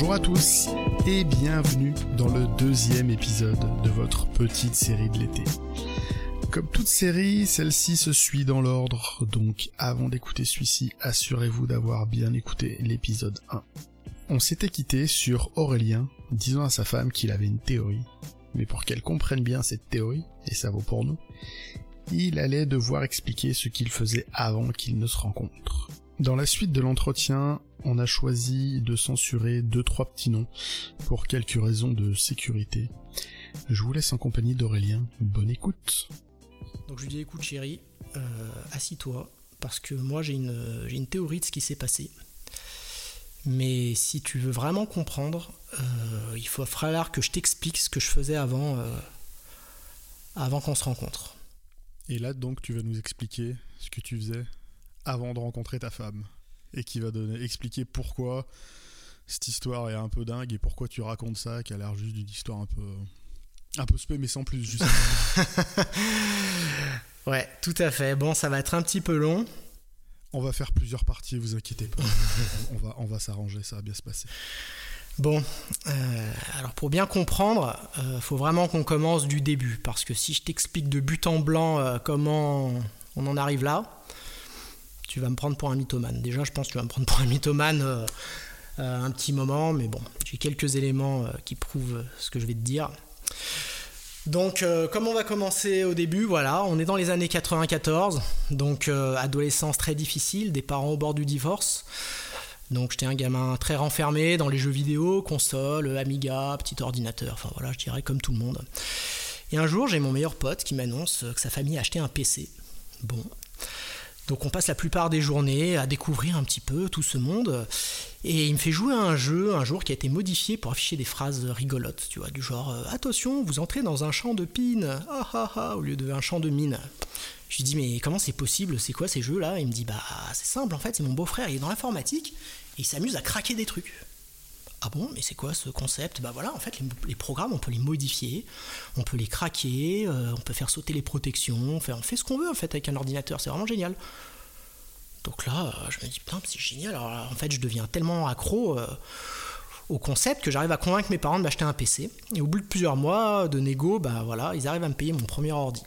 Bonjour à tous et bienvenue dans le deuxième épisode de votre petite série de l'été. Comme toute série, celle-ci se suit dans l'ordre, donc avant d'écouter celui-ci, assurez-vous d'avoir bien écouté l'épisode 1. On s'était quitté sur Aurélien, disant à sa femme qu'il avait une théorie, mais pour qu'elle comprenne bien cette théorie, et ça vaut pour nous, il allait devoir expliquer ce qu'il faisait avant qu'ils ne se rencontrent. Dans la suite de l'entretien, on a choisi de censurer deux trois petits noms pour quelques raisons de sécurité. Je vous laisse en compagnie d'Aurélien. Bonne écoute. Donc je lui dis écoute chérie, euh, assis-toi, parce que moi j'ai une, j'ai une théorie de ce qui s'est passé. Mais si tu veux vraiment comprendre, euh, il faut falloir que je t'explique ce que je faisais avant, euh, avant qu'on se rencontre. Et là donc tu vas nous expliquer ce que tu faisais avant de rencontrer ta femme et qui va donner expliquer pourquoi cette histoire est un peu dingue et pourquoi tu racontes ça qui a l'air juste d'une histoire un peu un peu spé mais sans plus juste. ouais, tout à fait. Bon, ça va être un petit peu long. On va faire plusieurs parties, vous inquiétez pas. on va on va s'arranger, ça va bien se passer. Bon, euh, alors pour bien comprendre, euh, faut vraiment qu'on commence du début, parce que si je t'explique de but en blanc euh, comment on en arrive là, tu vas me prendre pour un mythomane. Déjà, je pense que tu vas me prendre pour un mythomane euh, euh, un petit moment, mais bon, j'ai quelques éléments euh, qui prouvent ce que je vais te dire. Donc, comme on va commencer au début, voilà, on est dans les années 94, donc adolescence très difficile, des parents au bord du divorce. Donc j'étais un gamin très renfermé dans les jeux vidéo, console, Amiga, petit ordinateur, enfin voilà, je dirais comme tout le monde. Et un jour, j'ai mon meilleur pote qui m'annonce que sa famille a acheté un PC. Bon, donc on passe la plupart des journées à découvrir un petit peu tout ce monde. Et il me fait jouer à un jeu un jour qui a été modifié pour afficher des phrases rigolotes, tu vois, du genre euh, Attention, vous entrez dans un champ de pin, ah ah ah, au lieu d'un champ de mine. Je lui dis Mais comment c'est possible? C'est quoi ces jeux-là? Il me dit Bah c'est simple en fait, c'est mon beau-frère, il est dans l'informatique et il s'amuse à craquer des trucs. Ah bon, mais c'est quoi ce concept? Bah voilà, en fait, les, programmes, on peut les modifier, on peut les craquer, euh, on peut faire sauter les protections, on fait, ce qu'on veut en fait avec un ordinateur, c'est vraiment génial. Donc là, euh, je me dis, putain, c'est génial. Alors en fait, je deviens tellement accro euh, au concept que j'arrive à convaincre mes parents de m'acheter un PC. Et au bout de plusieurs mois de négo, bah voilà, ils arrivent à me payer mon premier ordi.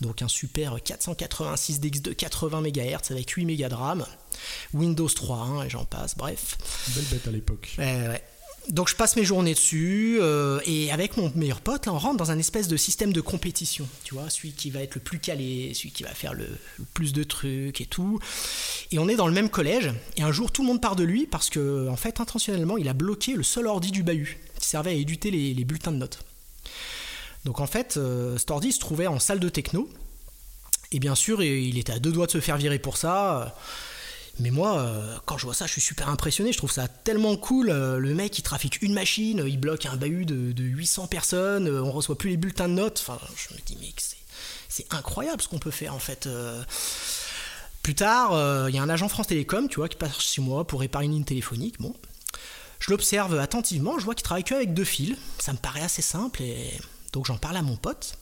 Donc un super 486DX de 80 MHz avec 8 Mb de RAM, Windows 3, hein, et j'en passe, bref. Belle bête à l'époque. ouais. Donc je passe mes journées dessus euh, et avec mon meilleur pote, là, on rentre dans un espèce de système de compétition. Tu vois, celui qui va être le plus calé, celui qui va faire le, plus de trucs et tout. Et on est dans le même collège. Et un jour, tout le monde part de lui parce que, en fait, intentionnellement, il a bloqué le seul ordi du bahut qui servait à éditer les, les bulletins de notes. Donc en fait, euh, cet ordi se trouvait en salle de techno. Et bien sûr, il était à deux doigts de se faire virer pour ça. Mais moi, euh, quand je vois ça, je suis super impressionné. Je trouve ça tellement cool. Euh, le mec, il trafique une machine, il bloque un bahut de, 800 personnes, on reçoit plus les bulletins de notes. Enfin, je me dis, mais c'est incroyable ce qu'on peut faire en fait. Plus tard, il y a un agent France Télécom, tu vois, qui passe chez moi pour réparer une ligne téléphonique. Bon, je l'observe attentivement, je vois qu'il travaille que avec deux fils. Ça me paraît assez simple et donc j'en parle à mon pote.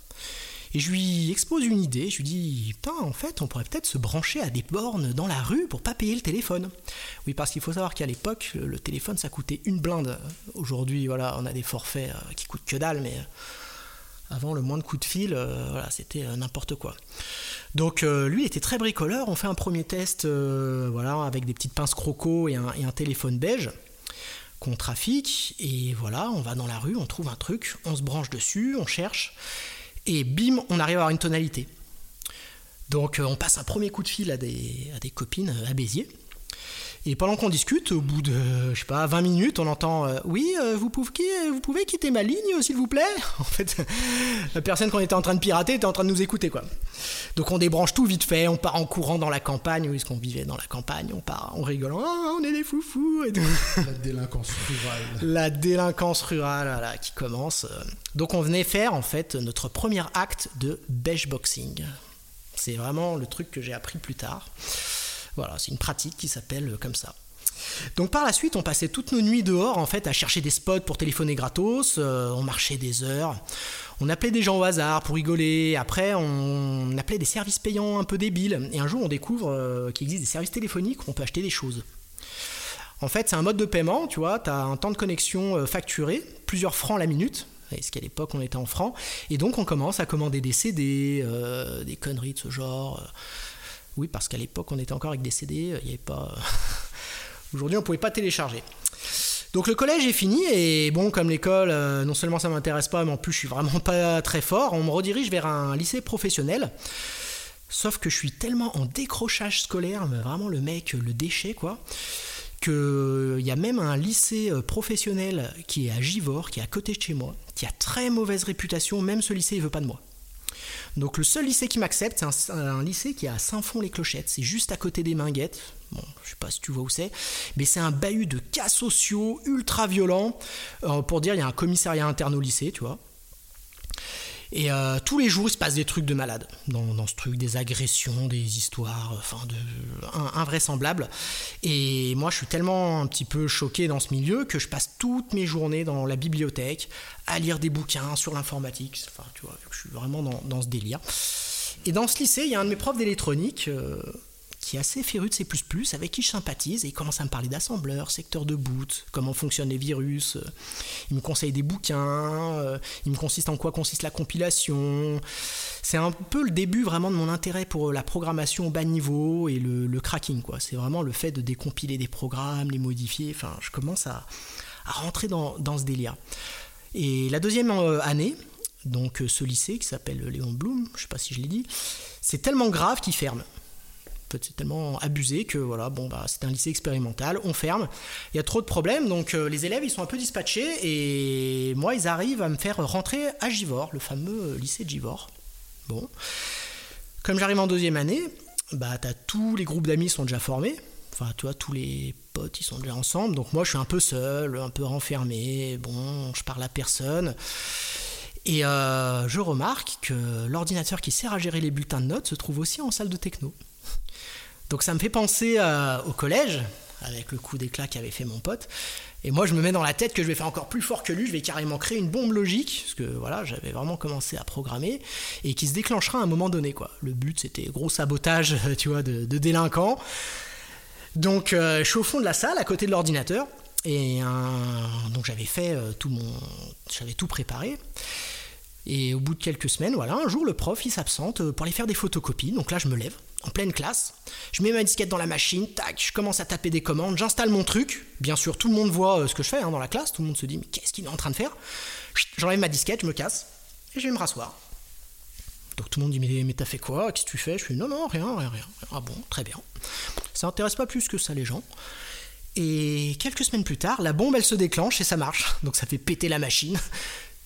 Et je lui expose une idée, je lui dis, putain, en fait, on pourrait peut-être se brancher à des bornes dans la rue pour pas payer le téléphone. Oui, parce qu'il faut savoir qu'à l'époque, le téléphone, ça coûtait une blinde. Aujourd'hui, voilà, on a des forfaits euh, qui coûtent que dalle, mais euh, avant, le moins de coups de fil, euh, voilà, c'était n'importe quoi. Donc lui était très bricoleur, on fait un premier test, voilà, avec des petites pinces croco et un téléphone beige qu'on trafique, et voilà, on va dans la rue, on trouve un truc, on se branche dessus, on cherche, et bim, on arrive à avoir une tonalité. Donc euh, on passe un premier coup de fil à des, à des copines à Béziers. Et pendant qu'on discute, au bout de, je sais pas, 20 minutes, on entend euh, Oui, euh, vous, pouvez, vous pouvez quitter ma ligne, s'il vous plaît En fait, la personne qu'on était en train de pirater était en train de nous écouter, quoi. Donc on débranche tout vite fait, on part en courant dans la campagne, oui, qu'on vivait dans la campagne, on part en rigolant oh, on est des foufous et La délinquance rurale. La délinquance rurale, voilà, qui commence. Donc on venait faire, en fait, notre premier acte de boxing. C'est vraiment le truc que j'ai appris plus tard. Voilà, c'est une pratique qui s'appelle comme ça. Donc par la suite, on passait toutes nos nuits dehors en fait à chercher des spots pour téléphoner gratos. Euh, on marchait des heures. On appelait des gens au hasard pour rigoler. Après, on appelait des services payants un peu débiles. Et un jour, on découvre euh, qu'il existe des services téléphoniques où on peut acheter des choses. En fait, c'est un mode de paiement, tu vois, tu as un temps de connexion facturé, plusieurs francs la minute, ce qu'à l'époque on était en francs, et donc on commence à commander des CD, des conneries de ce genre. Oui, parce qu'à l'époque on était encore avec des CD, il n'y avait pas. Aujourd'hui on ne pouvait pas télécharger. Donc le collège est fini et bon comme l'école euh, non seulement ça m'intéresse pas mais en plus je suis vraiment pas très fort, on me redirige vers un lycée professionnel. Sauf que je suis tellement en décrochage scolaire, mais vraiment le mec le déchet quoi, qu'il y a même un lycée euh, professionnel qui est à Givors, qui est à côté de chez moi, qui a très mauvaise réputation, même ce lycée il veut pas de moi. Donc le seul lycée qui m'accepte, c'est un, lycée qui est à Saint-Fond-les-Clochettes, c'est juste à côté des Minguettes. Bon, je sais pas si tu vois où c'est, mais c'est un bahut de cas sociaux ultra violents. Euh, pour dire, il y a un commissariat interne au lycée, tu vois. Et euh, tous les jours, il se passe des trucs de malade dans, ce truc, des agressions, des histoires, enfin, de, invraisemblables. Et moi, je suis tellement un petit peu choqué dans ce milieu que je passe toutes mes journées dans la bibliothèque à lire des bouquins sur l'informatique. Enfin, tu vois, je suis vraiment dans, ce délire. Et dans ce lycée, il y a un de mes profs d'électronique. Euh, qui est assez féru de C++, avec qui je sympathise, et il commence à me parler d'assembleur, secteur de boot, comment fonctionnent les virus, il me conseille des bouquins, euh, il me consiste en quoi consiste la compilation. C'est un peu le début vraiment de mon intérêt pour la programmation au bas niveau et le, cracking. C'est vraiment le fait de décompiler des programmes, les modifier, enfin, je commence à, rentrer dans, ce délire. Et la deuxième euh, année, donc euh, ce lycée qui s'appelle Léon Blum, je sais pas si je l'ai dit, c'est tellement grave qu'il ferme c'est tellement abusé que voilà, bon, bah, c'est un lycée expérimental, on ferme. Il y a trop de problèmes, donc euh, les élèves ils sont un peu dispatchés et moi ils arrivent à me faire rentrer à Givor, le fameux lycée de Givor. Bon, comme j'arrive en deuxième année, bah as tous les groupes d'amis sont déjà formés. Enfin, tu tous les potes ils sont déjà ensemble, donc moi je suis un peu seul, un peu renfermé. Bon, je parle à personne. Et euh, je remarque que l'ordinateur qui sert à gérer les bulletins de notes se trouve aussi en salle de techno. Donc ça me fait penser euh, au collège, avec le coup d'éclat qu'avait fait mon pote. Et moi, je me mets dans la tête que je vais faire encore plus fort que lui, je vais carrément créer une bombe logique, parce que voilà, j'avais vraiment commencé à programmer, et qui se déclenchera à un moment donné, quoi. Le but, c'était gros sabotage, tu vois, de, délinquants. Donc, euh, je suis au fond de la salle, à côté de l'ordinateur, et donc j'avais fait euh, tout mon... J'avais tout préparé. Et au bout de quelques semaines, voilà, un jour, le prof, il s'absente pour aller faire des photocopies, donc là, je me lève en pleine classe. Je mets ma disquette dans la machine, tac, je commence à taper des commandes, j'installe mon truc. Bien sûr, tout le monde voit euh, ce que je fais hein, dans la classe, tout le monde se dit mais qu'est-ce qu'il est en train de faire? J'enlève ma disquette, je me casse et je vais me rasseoir. Donc tout le monde dit mais, t'as fait quoi? Qu'est-ce que tu fais? Je fais non non rien rien rien. Ah bon très bien. Ça intéresse pas plus que ça les gens. Et quelques semaines plus tard, la bombe elle se déclenche et ça marche. Donc ça fait péter la machine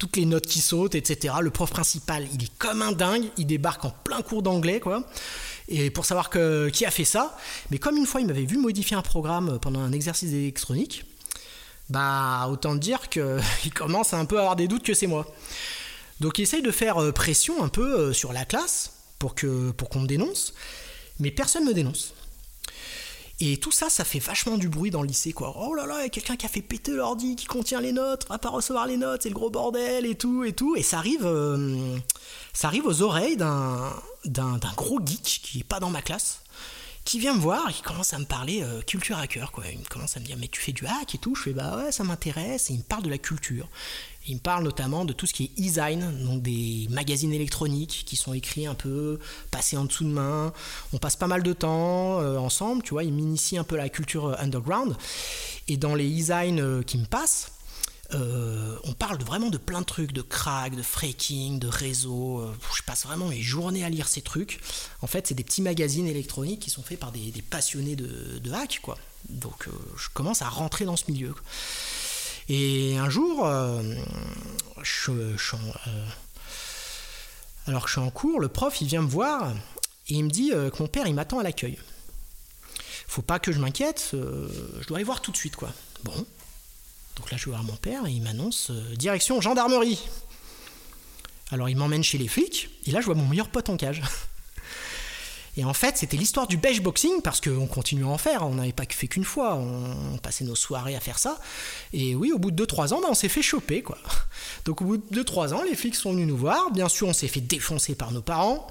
toutes les notes qui sautent, etc. Le prof principal, il est comme un dingue, il débarque en plein cours d'anglais, quoi et pour savoir que, qui a fait ça. Mais comme une fois il m'avait vu modifier un programme pendant un exercice électronique, bah autant dire qu'il commence un peu à avoir des doutes que c'est moi. Donc il essaye de faire euh, pression un peu euh, sur la classe pour qu'on pour me dénonce, mais personne ne me dénonce. Et tout ça, ça fait vachement du bruit dans le lycée, quoi. Oh là là, il y a quelqu'un qui a fait péter l'ordi, qui contient les notes, va pas recevoir les notes, c'est le gros bordel et tout, et tout. Et ça arrive, euh, ça arrive aux oreilles d'un, d'un, gros geek qui est pas dans ma classe, qui vient me voir et qui commence à me parler euh, culture hacker, quoi. Il commence à me dire, mais tu fais du hack et tout. Je fais, bah ouais, ça m'intéresse. Et il me parle de la culture. Il me parle notamment de tout ce qui est e-zine, donc des magazines électroniques qui sont écrits un peu, passés en dessous de main. On passe pas mal de temps euh, ensemble, tu vois. Il m'initie un peu à la culture euh, underground. Et dans les e-zine euh, qui me passent, on parle vraiment de plein de trucs, de crack, de fraking, de réseau. je passe vraiment mes journées à lire ces trucs. En fait, c'est des petits magazines électroniques qui sont faits par des, passionnés de, de, hack, quoi. Donc, je commence à rentrer dans ce milieu. Et un jour, euh, euh, alors que je suis en cours, le prof il vient me voir et il me dit euh, que mon père il m'attend à l'accueil. Faut pas que je m'inquiète, je dois aller voir tout de suite quoi. Bon. Donc là je vais voir mon père et il m'annonce direction gendarmerie. Alors il m'emmène chez les flics et là je vois mon meilleur pote en cage. Et en fait, c'était l'histoire du beige boxing, parce qu'on continue à en faire, on n'avait pas fait qu'une fois, on, passait nos soirées à faire ça. Et oui, au bout de 2-3 ans, bah, on s'est fait choper, quoi. Donc au bout de 2-3 ans, les flics sont venus nous voir, bien sûr, on s'est fait défoncer par nos parents.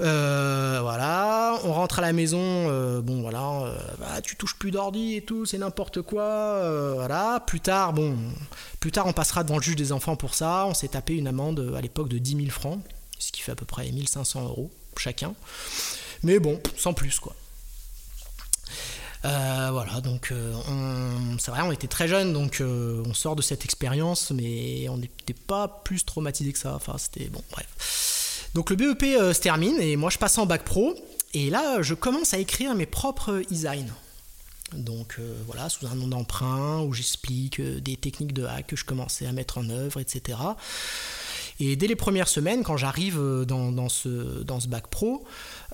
Euh, voilà, on rentre à la maison, euh, bon voilà, bah, tu touches plus d'ordi et tout, c'est n'importe quoi, voilà. Plus tard, bon, plus tard on passera devant le juge des enfants pour ça. On s'est tapé une amende à l'époque de 10 000 francs, ce qui fait à peu près 1500 euros chacun. Mais bon, sans plus quoi. Euh, voilà, donc euh, c'est vrai, on était très jeunes, donc euh, on sort de cette expérience, mais on n'était pas plus traumatisé que ça. Enfin, c'était bon, bref. Donc le BEP se termine et moi je passe en bac pro et là je commence à écrire mes propres designs. Donc voilà, sous un nom d'emprunt où j'explique des techniques de hack que je commençais à mettre en œuvre, etc. Et dès les premières semaines, quand j'arrive dans, ce, dans ce bac pro,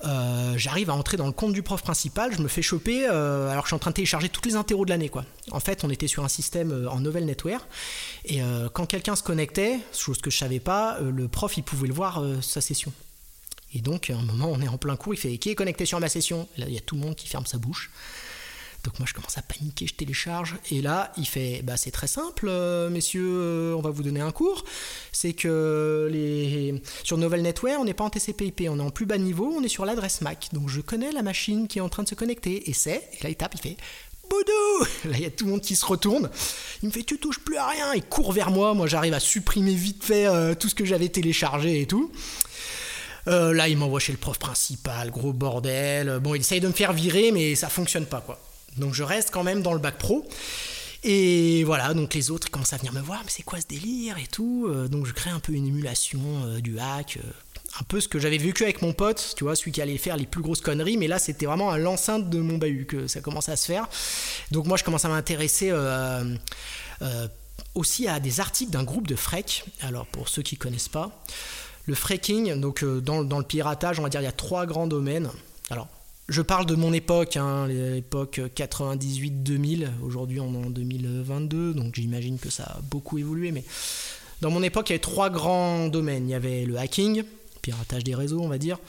euh, j'arrive à entrer dans le compte du prof principal, je me fais choper euh, alors que je suis en train de télécharger toutes les interros de l'année. En fait, on était sur un système euh, en novel netware et quand quelqu'un se connectait, chose que je savais pas, le prof il pouvait le voir sa session. Et donc à un moment on est en plein cours, il fait qui est connecté sur ma session? Là il y a tout le monde qui ferme sa bouche. Donc moi je commence à paniquer, je télécharge et là il fait bah c'est très simple euh, messieurs, euh, on va vous donner un cours. C'est que les sur Novel Netware, on n'est pas en TCP/IP, on est en plus bas niveau, on est sur l'adresse MAC. Donc je connais la machine qui est en train de se connecter et c'est et là il tape, il fait Boudou Là, il y a tout le monde qui se retourne. Il me fait Tu touches plus à rien. Il court vers moi. Moi, j'arrive à supprimer vite fait euh, tout ce que j'avais téléchargé et tout. là, il m'envoie chez le prof principal. Gros bordel. Bon, il essaye de me faire virer, mais ça fonctionne pas, quoi. Donc je reste quand même dans le bac pro. Et voilà, donc les autres commencent à venir me voir, mais c'est quoi ce délire et tout. Euh, donc je crée un peu une émulation euh, du hack, euh, un peu ce que j'avais vécu avec mon pote, tu vois, celui qui allait faire les plus grosses conneries, mais là c'était vraiment à l'enceinte de mon bahut que ça commençait à se faire. Donc moi je commence à m'intéresser aussi à des articles d'un groupe de freak. Alors pour ceux qui connaissent pas, le freaking, donc dans, dans le piratage, on va dire il y a trois grands domaines. Alors je parle de mon époque, hein, l'époque 98-2000. Aujourd'hui, on est en 2022, donc j'imagine que ça a beaucoup évolué. Mais dans mon époque, il y avait trois grands domaines. Il y avait le hacking, piratage des réseaux, on va dire.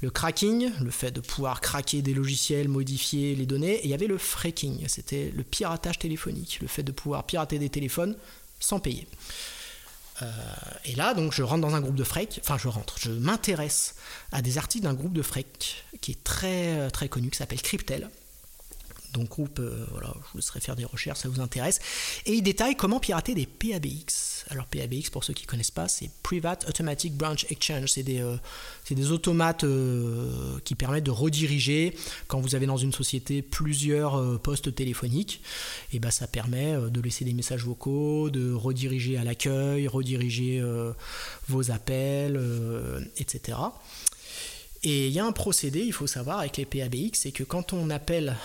Le cracking, le fait de pouvoir craquer des logiciels, modifier les données. Et il y avait le freaking, c'était le piratage téléphonique, le fait de pouvoir pirater des téléphones sans payer. Euh, et là, donc, je rentre dans un groupe de freak, enfin, je rentre, je m'intéresse à des articles d'un groupe de freak qui est très, euh, très connu, qui s'appelle Cryptel. Donc, groupe, euh, voilà, je vous laisserai faire des recherches, ça vous intéresse. Et il détaille comment pirater des PABX. Alors PABX, pour ceux qui ne connaissent pas, c'est Private Automatic Branch Exchange. C'est des, euh, des, automates euh, qui permettent de rediriger, quand vous avez dans une société plusieurs postes téléphoniques, et ben ça permet de laisser des messages vocaux, de rediriger à l'accueil, rediriger vos appels, etc. Et il y a un procédé, il faut savoir, avec les PABX, c'est que quand on appelle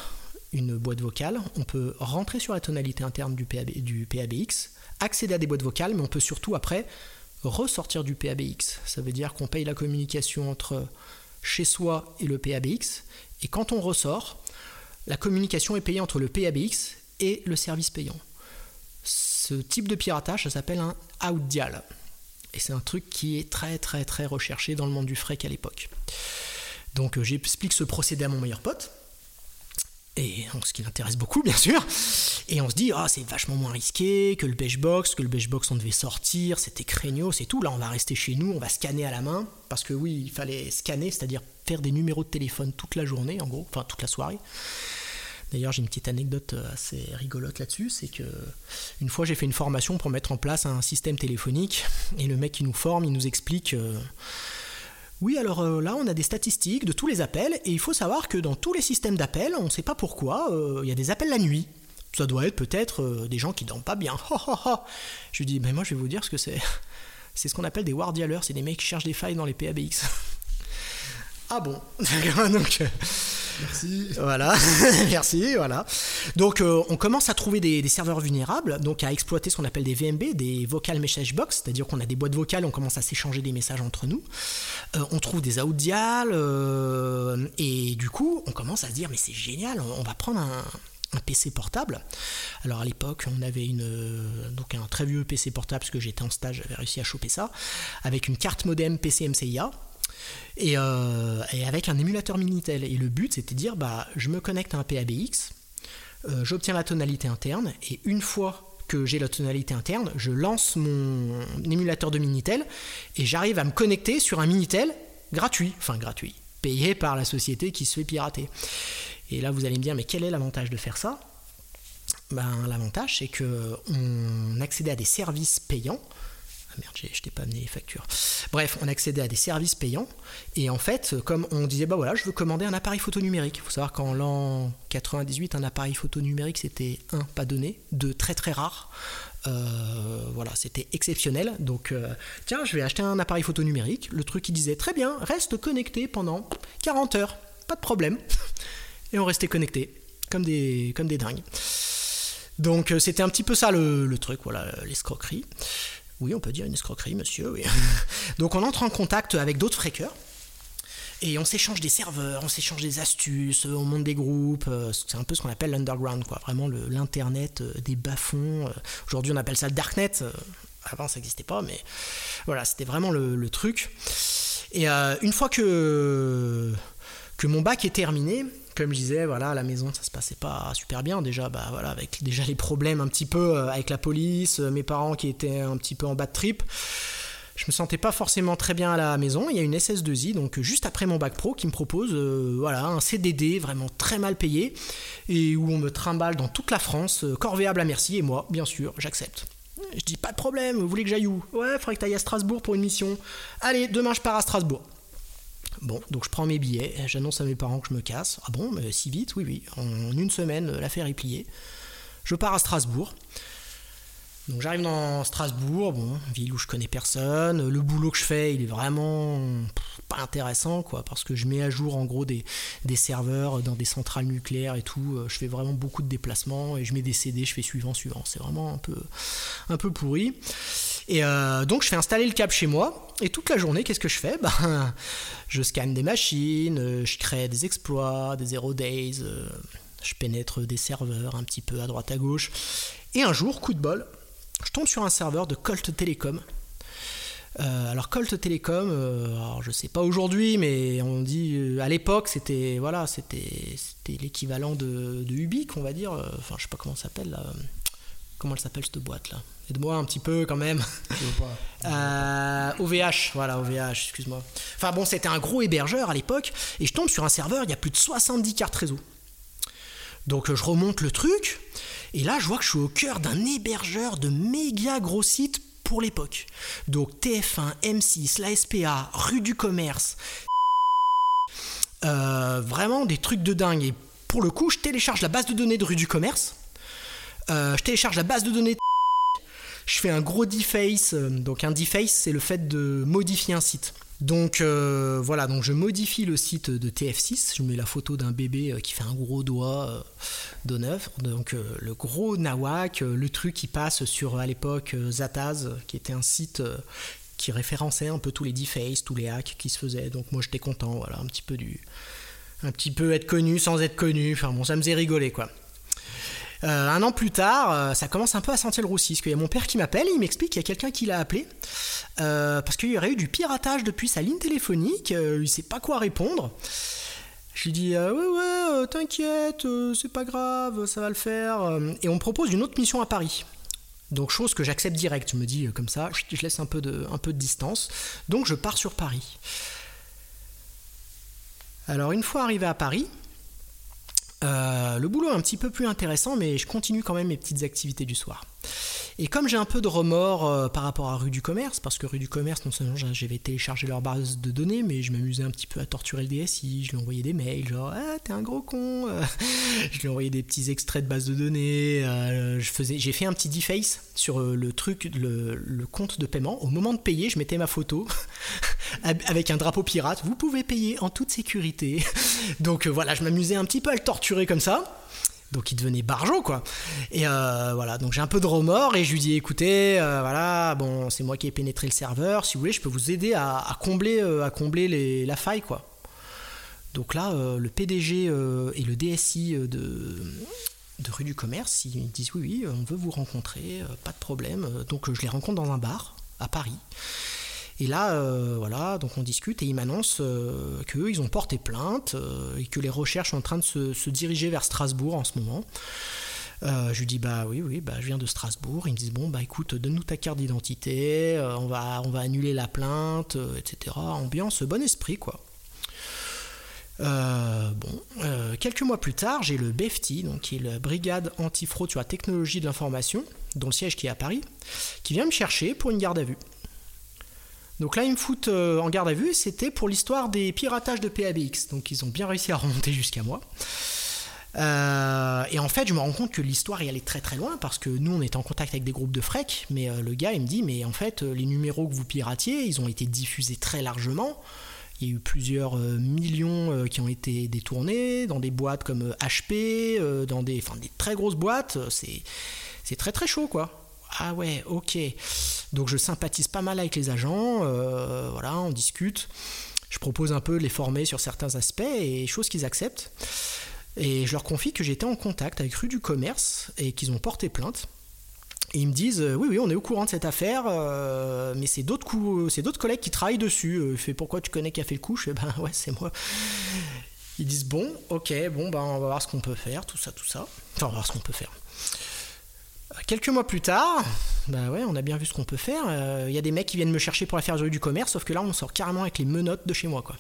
une boîte vocale, on peut rentrer sur la tonalité interne du, PABX, accéder à des boîtes vocales, mais on peut surtout après ressortir du PABX. Ça veut dire qu'on paye la communication entre chez soi et le PABX, et quand on ressort, la communication est payée entre le PABX et le service payant. Ce type de piratage, ça s'appelle un outdial. Et c'est un truc qui est très très très recherché dans le monde du freak à l'époque. Donc euh, j'explique ce procédé à mon meilleur pote, et ce qui l'intéresse beaucoup bien sûr. Et on se dit ah c'est vachement moins risqué que le box que le box on devait sortir c'était craignos c'est tout. Là on va rester chez nous on va scanner à la main. Parce que oui il fallait scanner c'est-à-dire faire des numéros de téléphone toute la journée en gros enfin toute la soirée. D'ailleurs, j'ai une petite anecdote assez rigolote là-dessus, c'est que une fois j'ai fait une formation pour mettre en place un système téléphonique. Et le mec qui nous forme, il nous explique euh, oui, alors euh, là, on a des statistiques de tous les appels, et il faut savoir que dans tous les systèmes d'appels, on ne sait pas pourquoi, euh, il y a des appels la nuit. Ça doit être peut-être euh, des gens qui dorment pas bien. je lui dis, mais moi je vais vous dire ce que c'est. C'est ce qu'on appelle des wardialers, c'est des mecs qui cherchent des failles dans les PABX. ah bon Donc, Merci. Voilà, merci, voilà. Donc euh, on commence à trouver des, serveurs vulnérables, donc à exploiter ce qu'on appelle des VMB, des Vocal Message Box, c'est-à-dire qu'on a des boîtes vocales, on commence à s'échanger des messages entre nous. Euh, on trouve des audiales, euh, et du coup on commence à se dire mais c'est génial, on, va prendre un, PC portable. Alors à l'époque, on avait une, donc un très vieux PC portable, parce que j'étais en stage, j'avais réussi à choper ça, avec une carte modem PC Euh, et, avec un émulateur Minitel. Et le but, c'était de dire, bah, je me connecte à un PABX, euh, j'obtiens la tonalité interne, et une fois que j'ai la tonalité interne, je lance mon émulateur de Minitel, et j'arrive à me connecter sur un Minitel gratuit, enfin gratuit, payé par la société qui se fait pirater. Et là, vous allez me dire, mais quel est l'avantage de faire ça? Ben, L'avantage, c'est qu'on accédait à des services payants. Ah merde, je t'ai pas amené les factures. Bref, on accédait à des services payants. Et en fait, comme on disait, bah voilà, je veux commander un appareil photo numérique. Il faut savoir qu'en l'an 98, un appareil photo numérique, c'était un, pas donné, deux, très très rare. Euh, voilà, c'était exceptionnel. Donc, euh, tiens, je vais acheter un appareil photo numérique. Le truc qui disait, très bien, reste connecté pendant 40 heures. Pas de problème. Et on restait connecté, comme des, comme dingues. Donc, euh, c'était un petit peu ça le, truc, voilà, l'escroquerie. Oui, on peut dire une escroquerie, monsieur. Donc, on entre en contact avec d'autres fréqueurs. Et on s'échange des serveurs, on s'échange des astuces, on monte des groupes. C'est un peu ce qu'on appelle l'underground, quoi. Vraiment l'internet des bas-fonds. Aujourd'hui, on appelle ça le darknet. Avant, ça n'existait pas, mais voilà, c'était vraiment le, truc. Et une fois que, que mon bac est terminé, comme je disais, voilà, à la maison, ça se passait pas super bien déjà, bah voilà, avec déjà les problèmes un petit peu euh, avec la police, euh, mes parents qui étaient un petit peu en bas de trip. Je me sentais pas forcément très bien à la maison. Il y a une SS2I, donc juste après mon bac pro, qui me propose euh, voilà, un CDD vraiment très mal payé et où on me trimballe dans toute la France, corvéable à merci, et moi, bien sûr, j'accepte. Je dis pas de problème, vous voulez que j'aille où? Ouais, faudrait que tu ailles à Strasbourg pour une mission. Allez, demain je pars à Strasbourg. Bon, donc je prends mes billets, j'annonce à mes parents que je me casse. Ah bon, mais si vite Oui, oui. En une semaine, l'affaire est pliée. Je pars à Strasbourg. Donc j'arrive dans Strasbourg, bon, ville où je connais personne. Le boulot que je fais, il est vraiment pas intéressant, quoi, parce que je mets à jour en gros des, serveurs dans des centrales nucléaires et tout. Je fais vraiment beaucoup de déplacements et je mets des CD, je fais suivant, suivant. C'est vraiment un peu, un peu pourri. Et euh, donc je fais installer le câble chez moi. Et toute la journée, qu'est-ce que je fais? Ben, Je scanne des machines, euh, je crée des exploits, des zero days, euh, je pénètre des serveurs un petit peu à droite à gauche. Et un jour, coup de bol, je tombe sur un serveur de Colt Telecom. alors Colt Telecom, alors je sais pas aujourd'hui, mais on dit à l'époque c'était voilà c'était l'équivalent de, de, Ubique, on va dire. Enfin je sais pas comment ça s'appelle comment elle s'appelle cette boîte là Aide-moi un petit peu quand même. euh, OVH, voilà, OVH, excuse-moi. Enfin bon, c'était un gros hébergeur à l'époque, et je tombe sur un serveur, il y a plus de 70 cartes réseau. Donc je remonte le truc, et là je vois que je suis au cœur d'un hébergeur de méga gros sites pour l'époque. Donc TF1, M6, la SPA, rue du commerce. Euh, vraiment des trucs de dingue. Et pour le coup, je télécharge la base de données de rue du commerce. Euh, je télécharge la base de données je fais un gros deface. Euh, donc un deface, c'est le fait de modifier un site. Donc euh, voilà, donc je modifie le site de TF6, je mets la photo d'un bébé euh, qui fait un gros doigt d'honneur, donc le gros nawak, le truc qui passe sur à l'époque Zataz, qui était un site qui référençait un peu tous les defaces, tous les hacks qui se faisaient. Donc moi j'étais content, voilà, un petit peu du un petit peu être connu sans être connu, enfin bon, ça me faisait rigoler quoi. Euh, un an plus tard, euh, ça commence un peu à sentir le roussi, parce qu'il y a mon père qui m'appelle, il m'explique qu'il y a quelqu'un qui l'a appelé, euh, parce qu'il y aurait eu du piratage depuis sa ligne téléphonique, il sait pas quoi répondre. Je lui dis ouais ouais t'inquiète c'est pas grave ça va le faire et on me propose une autre mission à Paris. Donc chose que j'accepte direct je me dis comme ça je laisse un peu de, un peu de distance. Donc je pars sur Paris. Alors une fois arrivé à Paris euh, le boulot est un petit peu plus intéressant, mais je continue quand même mes petites activités du soir. Et comme j'ai un peu de remords euh, par rapport à Rue du Commerce, parce que Rue du Commerce, non seulement j'avais téléchargé leur base de données, mais je m'amusais un petit peu à torturer le DSI, je lui envoyais des mails, genre Ah, t'es un gros con Je lui envoyais des petits extraits de base de données, euh, j'ai fait un petit deface sur le truc, le compte de paiement. Au moment de payer, je mettais ma photo avec un drapeau pirate. Vous pouvez payer en toute sécurité. Donc voilà, je m'amusais un petit peu à le torturer comme ça. Donc il devenait barjo quoi. Et euh, voilà, donc j'ai un peu de remords et je lui dis écoutez, euh, voilà, bon, c'est moi qui ai pénétré le serveur, si vous voulez, je peux vous aider à, combler, à combler euh, la faille quoi. Donc là, le PDG et le DSI de, de rue du commerce, ils disent oui, oui, on veut vous rencontrer, pas de problème. Donc je les rencontre dans un bar à Paris. Et là, euh, voilà, donc on discute et ils m'annoncent euh, qu'eux, ils ont porté plainte euh, et que les recherches sont en train de se, diriger vers Strasbourg en ce moment. je lui dis bah oui oui bah je viens de Strasbourg. Ils me disent bon bah écoute donne-nous ta carte d'identité, on va on va annuler la plainte, etc. Ambiance bon esprit quoi. bon, quelques mois plus tard, j'ai le BFT, donc qui est la Brigade Antifraude sur la technologie de l'information, dont le siège qui est à Paris, qui vient me chercher pour une garde à vue. Donc là, ils me foutent en garde à vue, c'était pour l'histoire des piratages de PABX. Donc ils ont bien réussi à remonter jusqu'à moi. Euh, et en fait, je me rends compte que l'histoire est allée très très loin parce que nous, on était en contact avec des groupes de freaks, mais euh, le gars, il me dit, mais en fait, euh, les numéros que vous piratiez, ils ont été diffusés très largement. Il y a eu plusieurs millions qui ont été détournés dans des boîtes comme HP, dans des, très grosses boîtes. C'est très très chaud, quoi. Ah ouais, ok. Donc je sympathise pas mal avec les agents. voilà, on discute. Je propose un peu de les former sur certains aspects et choses qu'ils acceptent. Et je leur confie que j'étais en contact avec Rue du Commerce et qu'ils ont porté plainte. Et ils me disent euh, oui oui on est au courant de cette affaire euh, mais c'est d'autres c'est d'autres collègues qui travaillent dessus. Euh, fait pourquoi tu connais qui a fait le coup Je fais ben ouais c'est moi. Ils disent bon ok bon ben on va voir ce qu'on peut faire tout ça tout ça. Enfin on va voir ce qu'on peut faire. Quelques mois plus tard, bah ouais, on a bien vu ce qu'on peut faire. Il y a des mecs qui viennent me chercher pour la faire du commerce, sauf que là, on sort carrément avec les menottes de chez moi, quoi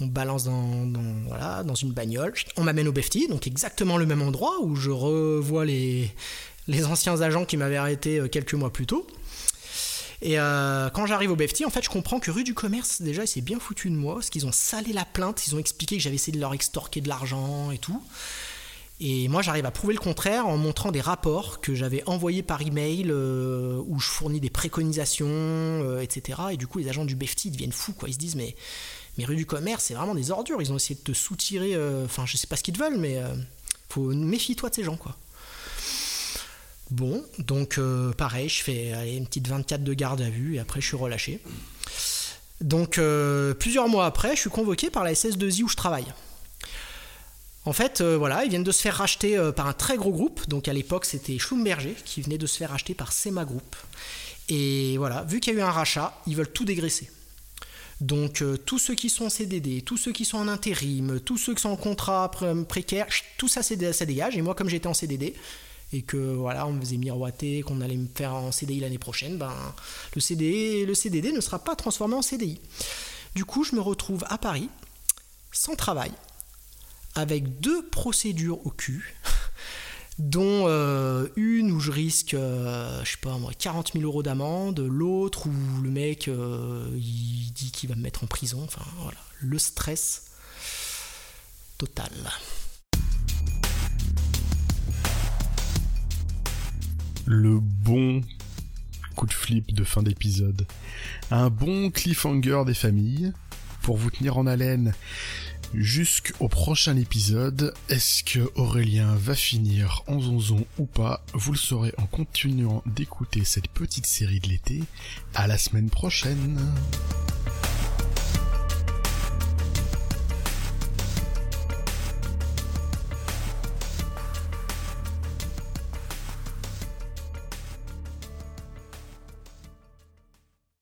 on balance dans, une bagnole, on m'amène au BFT, donc exactement le même endroit où je revois les, les anciens agents qui m'avaient arrêté euh, quelques mois plus tôt. Et euh, quand j'arrive au BFT, en fait, je comprends que rue du commerce, déjà, c'est bien foutu de moi, parce qu'ils ont salé la plainte, ils ont expliqué que j'avais essayé de leur extorquer de l'argent et tout. Et moi, j'arrive à prouver le contraire en montrant des rapports que j'avais envoyés par email euh, où je fournis des préconisations, etc. Et du coup, les agents du BFT deviennent fous, quoi. Ils se disent, mais mais rue du commerce, c'est vraiment des ordures. Ils ont essayé de te soutirer. Euh, enfin, je sais pas ce qu'ils veulent, mais euh, faut méfie-toi de ces gens, quoi. Bon, donc euh, pareil, je fais une petite 24 de garde à vue et après je suis relâché. Donc plusieurs mois après, je suis convoqué par la SS2I où je travaille. En fait, voilà, ils viennent de se faire racheter par un très gros groupe. Donc à l'époque, c'était Schlumberger qui venait de se faire racheter par Sema Group. Et voilà, vu qu'il y a eu un rachat, ils veulent tout dégraisser. Donc euh, tous ceux qui sont en CDD, tous ceux qui sont en intérim, tous ceux qui sont en contrat précaire, tout ça, ça dégage. Et moi, comme j'étais en CDD et que voilà, on me faisait miroiter qu'on allait me faire en CDI l'année prochaine, ben le CDD, le CDD ne sera pas transformé en CDI. Du coup, je me retrouve à Paris, sans travail, avec deux procédures au cul dont euh, une où je risque, euh, je sais pas moi, 40 000 euros d'amende, l'autre où le mec euh, il dit qu'il va me mettre en prison, enfin voilà, le stress total. Le bon coup de flip de fin d'épisode. Un bon cliffhanger des familles pour vous tenir en haleine jusqu'au prochain épisode. Est-ce que Aurélien va finir en zonzon ou pas? Vous le saurez en continuant d'écouter cette petite série de l'été. À la semaine prochaine